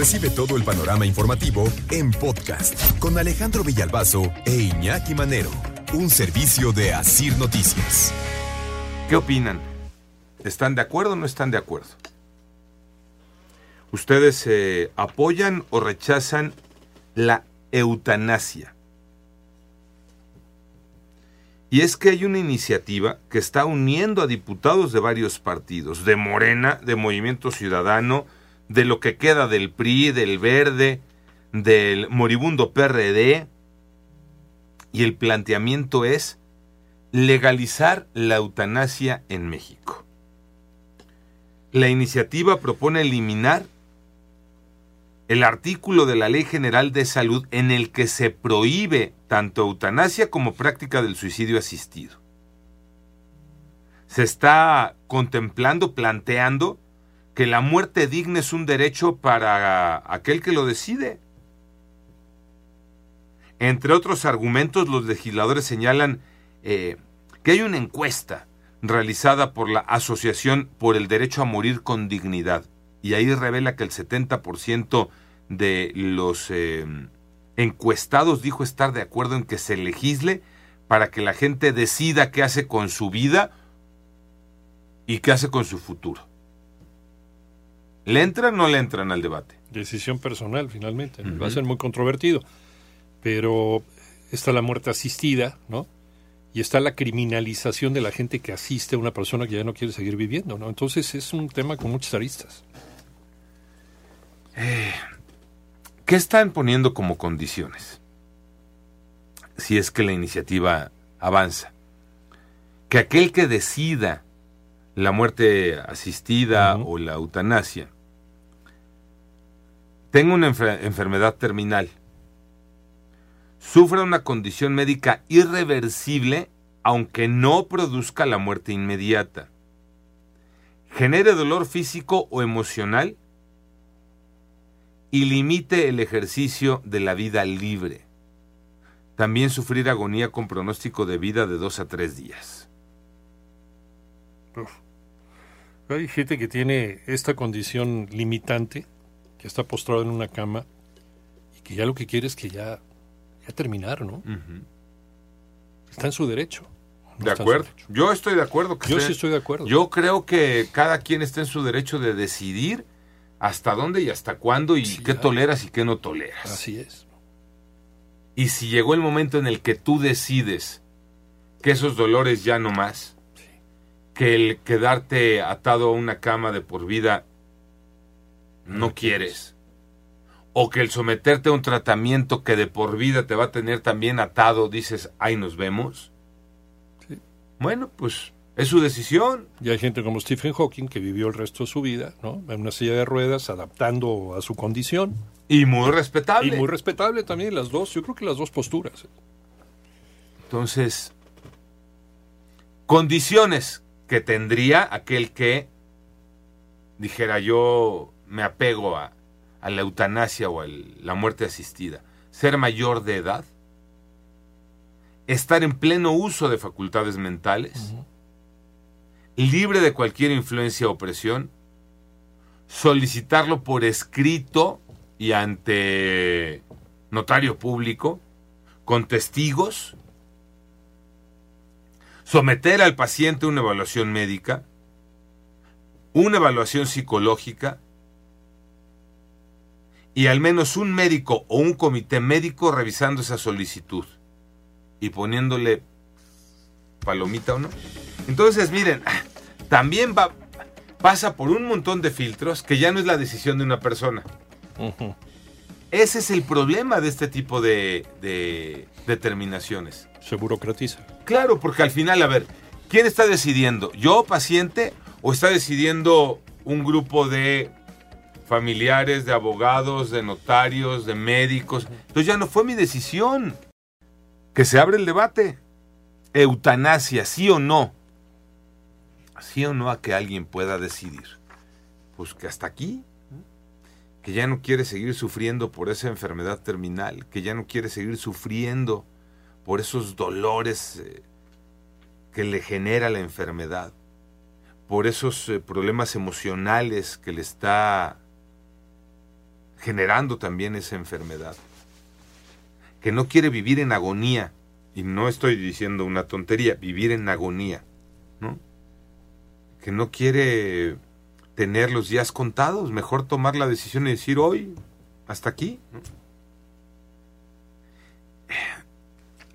Recibe todo el panorama informativo en podcast con Alejandro Villalbazo e Iñaki Manero, un servicio de Asir Noticias. ¿Qué opinan? ¿Están de acuerdo o no están de acuerdo? ¿Ustedes eh, apoyan o rechazan la eutanasia? Y es que hay una iniciativa que está uniendo a diputados de varios partidos, de Morena, de Movimiento Ciudadano, de lo que queda del PRI, del Verde, del moribundo PRD, y el planteamiento es legalizar la eutanasia en México. La iniciativa propone eliminar el artículo de la Ley General de Salud en el que se prohíbe tanto eutanasia como práctica del suicidio asistido. Se está contemplando, planteando, que la muerte digna es un derecho para aquel que lo decide. Entre otros argumentos, los legisladores señalan eh, que hay una encuesta realizada por la Asociación por el Derecho a Morir con Dignidad y ahí revela que el 70% de los eh, encuestados dijo estar de acuerdo en que se legisle para que la gente decida qué hace con su vida y qué hace con su futuro. ¿Le entran o no le entran al debate? Decisión personal, finalmente. Va a ser muy controvertido. Pero está la muerte asistida, ¿no? Y está la criminalización de la gente que asiste a una persona que ya no quiere seguir viviendo, ¿no? Entonces es un tema con muchas aristas. Eh, ¿Qué están poniendo como condiciones? Si es que la iniciativa avanza. Que aquel que decida la muerte asistida o la eutanasia. Tenga una enfermedad terminal, sufra una condición médica irreversible aunque no produzca la muerte inmediata, genere dolor físico o emocional y limite el ejercicio de la vida libre. También sufrir agonía con pronóstico de vida de dos a tres días. Hay gente que tiene esta condición limitante, que está postrado en una cama y que ya lo que quiere es que ya, ya terminar, ¿no? Está en su derecho. de acuerdo. Yo estoy de acuerdo. Que yo sí estoy de acuerdo. Yo creo que cada quien está en su derecho de decidir hasta dónde y hasta cuándo y qué toleras y qué no toleras. Así es. Y si llegó el momento en el que tú decides que esos dolores ya no más, que el quedarte atado a una cama de por vida no, quieres, o que el someterte a un tratamiento que de por vida te va a tener también atado, dices, ahí nos vemos. Bueno, pues es su decisión. Y hay gente como Stephen Hawking que vivió el resto de su vida, ¿no? En una silla de ruedas, adaptando a su condición. Y muy respetable. Y muy respetable también las dos, yo creo que las dos posturas. Entonces, condiciones que tendría aquel que dijera yo me apego a, la eutanasia o a la muerte asistida. Ser mayor de edad, estar en pleno uso de facultades mentales, libre de cualquier influencia o presión, solicitarlo por escrito y ante notario público, con testigos, someter al paciente a una evaluación médica, una evaluación psicológica y al menos un médico o un comité médico revisando esa solicitud y poniéndole palomita o no. Entonces, miren, también va, pasa por un montón de filtros que ya no es la decisión de una persona. Ese es el problema de este tipo de, de determinaciones. Se burocratiza. Claro, porque al final, a ver, ¿quién está decidiendo? ¿Yo, paciente, o está decidiendo un grupo de familiares, de abogados, de notarios, de médicos? Entonces ya no fue mi decisión. Que se abre el debate. Eutanasia, sí o no. Sí o no a que alguien pueda decidir. Pues que hasta aquí que ya no quiere seguir sufriendo por esa enfermedad terminal, que ya no quiere seguir sufriendo por esos dolores eh, que le genera la enfermedad, por esos eh, problemas emocionales que le está generando también esa enfermedad. Que no quiere vivir en agonía, y no estoy diciendo una tontería, vivir en agonía, ¿no? Que no quiere tener los días contados, mejor tomar la decisión y decir hoy, hasta aquí.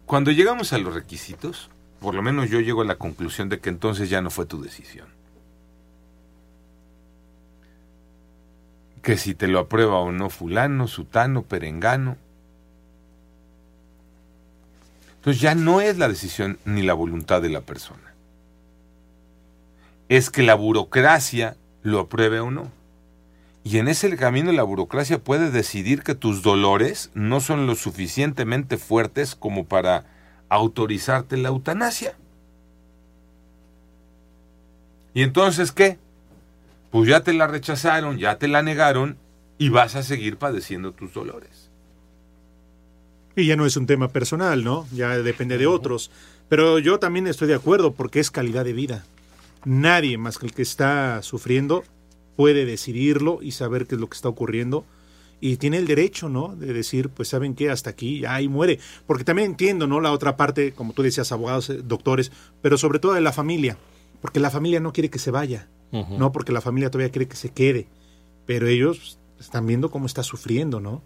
Cuando llegamos a los requisitos, por lo menos yo llego a la conclusión de que entonces ya no fue tu decisión. Que si te lo aprueba o no fulano, sutano, perengano. Entonces ya no es la decisión ni la voluntad de la persona. Es que la burocracia lo apruebe o no. Y en ese camino la burocracia puede decidir que tus dolores no son lo suficientemente fuertes como para autorizarte la eutanasia. ¿Y entonces qué? Pues ya te la rechazaron, ya te la negaron y vas a seguir padeciendo tus dolores. Y ya no es un tema personal, ¿no? Ya depende de otros. Pero yo también estoy de acuerdo porque es calidad de vida. Nadie más que el que está sufriendo puede decidirlo y saber qué es lo que está ocurriendo. Y tiene el derecho, ¿no? De decir, pues saben qué, hasta aquí, ya ahí muere. Porque también entiendo, ¿no? La otra parte, como tú decías, abogados, eh, doctores, pero sobre todo de la familia. Porque la familia no quiere que se vaya, ¿no? Porque la familia todavía quiere que se quede. Pero ellos están viendo cómo está sufriendo, ¿no?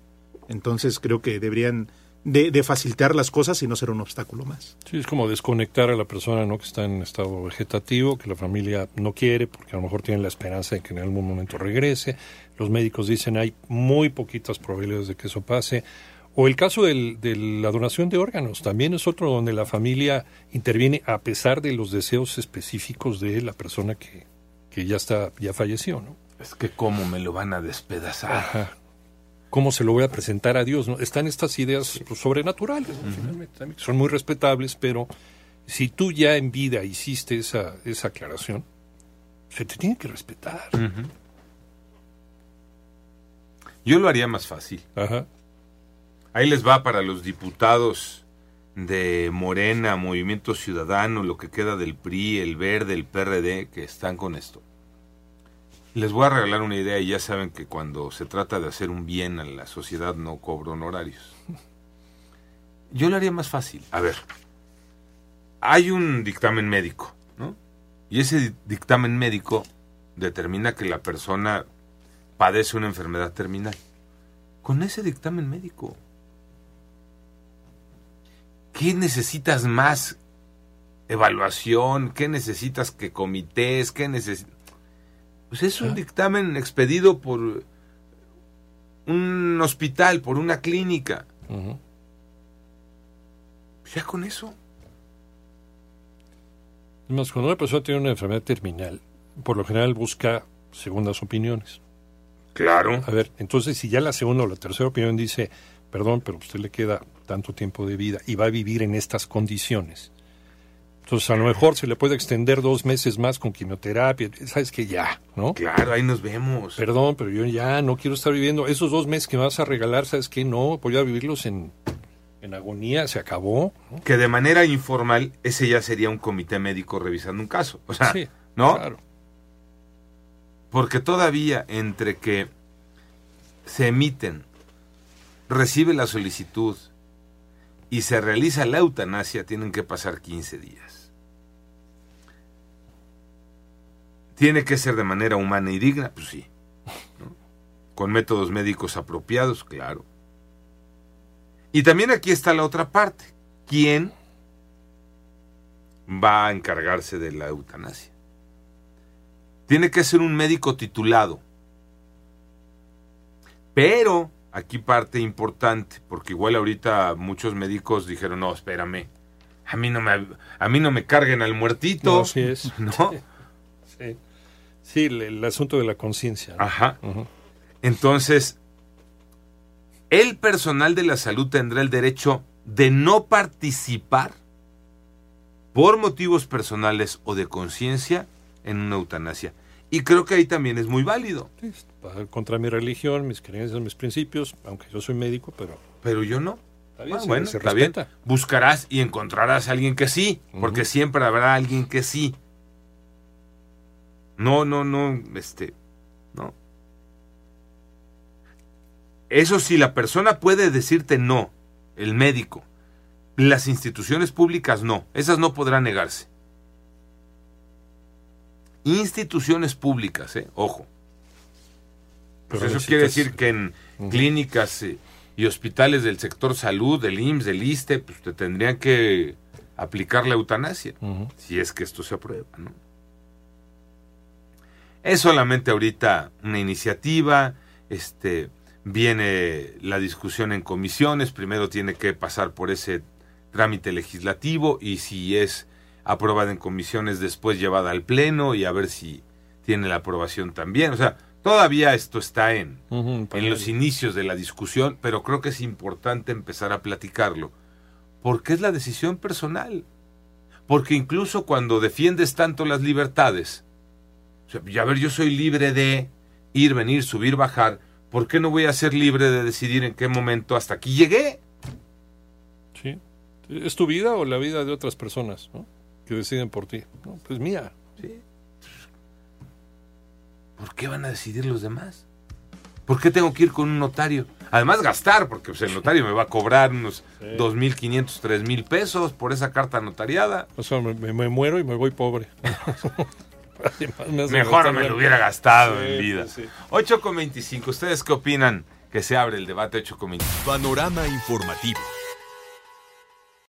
Entonces creo que deberían de, facilitar las cosas y no ser un obstáculo más. Sí, es como desconectar a la persona ¿no? que está en estado vegetativo, que la familia no quiere, porque a lo mejor tienen la esperanza de que en algún momento regrese. Los médicos dicen hay muy poquitas probabilidades de que eso pase. O el caso de la donación de órganos, también es otro donde la familia interviene a pesar de los deseos específicos de la persona que, que ya está, ya falleció, ¿no? Es que cómo me lo van a despedazar. Ajá cómo se lo voy a presentar a Dios. ¿no? Están estas ideas pues, sobrenaturales, son muy respetables, pero si tú ya en vida hiciste esa, esa aclaración, se te tiene que respetar. Yo lo haría más fácil. Ahí les va para los diputados de Morena, Movimiento Ciudadano, lo que queda del PRI, el Verde, el PRD, que están con esto. Les voy a regalar una idea y ya saben que cuando se trata de hacer un bien a la sociedad no cobro honorarios. Yo lo haría más fácil. A ver, hay un dictamen médico, ¿no? Y ese dictamen médico determina que la persona padece una enfermedad terminal. Con ese dictamen médico, ¿qué necesitas más? Evaluación, ¿qué necesitas que comités? ¿Qué necesitas? Pues es un dictamen expedido por un hospital, por una clínica. Pues ya con eso. Además, cuando una persona tiene una enfermedad terminal, por lo general busca segundas opiniones. Claro. A ver, entonces si ya la segunda o la tercera opinión dice, perdón, pero a usted le queda tanto tiempo de vida y va a vivir en estas condiciones, entonces, a lo mejor se le puede extender dos meses más con quimioterapia. Sabes que ya, ¿no? Claro, ahí nos vemos. Perdón, pero yo ya no quiero estar viviendo. Esos dos meses que me vas a regalar, ¿sabes qué? No, voy a vivirlos en, agonía, se acabó. Que de manera informal, ese ya sería un comité médico revisando un caso. O sea, ¿no? Claro. Porque todavía entre que se emiten, recibe la solicitud y se realiza la eutanasia, tienen que pasar 15 días. ¿Tiene que ser de manera humana y digna? Pues sí. Con métodos médicos apropiados, claro. Y también aquí está la otra parte. ¿Quién va a encargarse de la eutanasia? Tiene que ser un médico titulado. Pero, aquí parte importante, porque igual ahorita muchos médicos dijeron, no, espérame, a mí no me, a mí no me carguen al muertito. No, es. ¿No? Sí. Sí, el, asunto de la conciencia. Ajá. Entonces, el personal de la salud tendrá el derecho de no participar por motivos personales o de conciencia en una eutanasia. Y creo que ahí también es muy válido. Sí, contra mi religión, mis creencias, mis principios, aunque yo soy médico, pero... Pero yo no. Está bien, ah, bueno, está bien. Buscarás y encontrarás a alguien que sí, porque siempre habrá alguien que sí. No, no, no, este, no. Eso sí, la persona puede decirte no, el médico. Las instituciones públicas no, esas no podrán negarse. Instituciones públicas, ¿eh? ojo. Pues eso quiere decir que en clínicas eh, y hospitales del sector salud, del IMSS, del ISTE, pues te tendrían que aplicar la eutanasia, si es que esto se aprueba, ¿no? Es solamente ahorita una iniciativa, este, viene la discusión en comisiones, primero tiene que pasar por ese trámite legislativo y si es aprobada en comisiones después llevada al pleno y a ver si tiene la aprobación también. O sea, todavía esto está en, en los inicios de la discusión, pero creo que es importante empezar a platicarlo, porque es la decisión personal. Porque incluso cuando defiendes tanto las libertades, ya a ver, yo soy libre de ir, venir, subir, bajar. ¿Por qué no voy a ser libre de decidir en qué momento hasta aquí llegué? Sí. ¿Es tu vida o la vida de otras personas ¿no? que deciden por ti? No, pues mía. Sí. ¿Por qué van a decidir los demás? ¿Por qué tengo que ir con un notario? Además gastar, porque pues, el notario me va a cobrar unos dos mil quinientos, tres mil pesos por esa carta notariada. O sea, me muero y me voy pobre. Mejor me lo hubiera gastado en vida. 8 con 25. ¿Ustedes qué opinan? Que se abre el debate 8 con 25. Panorama informativo.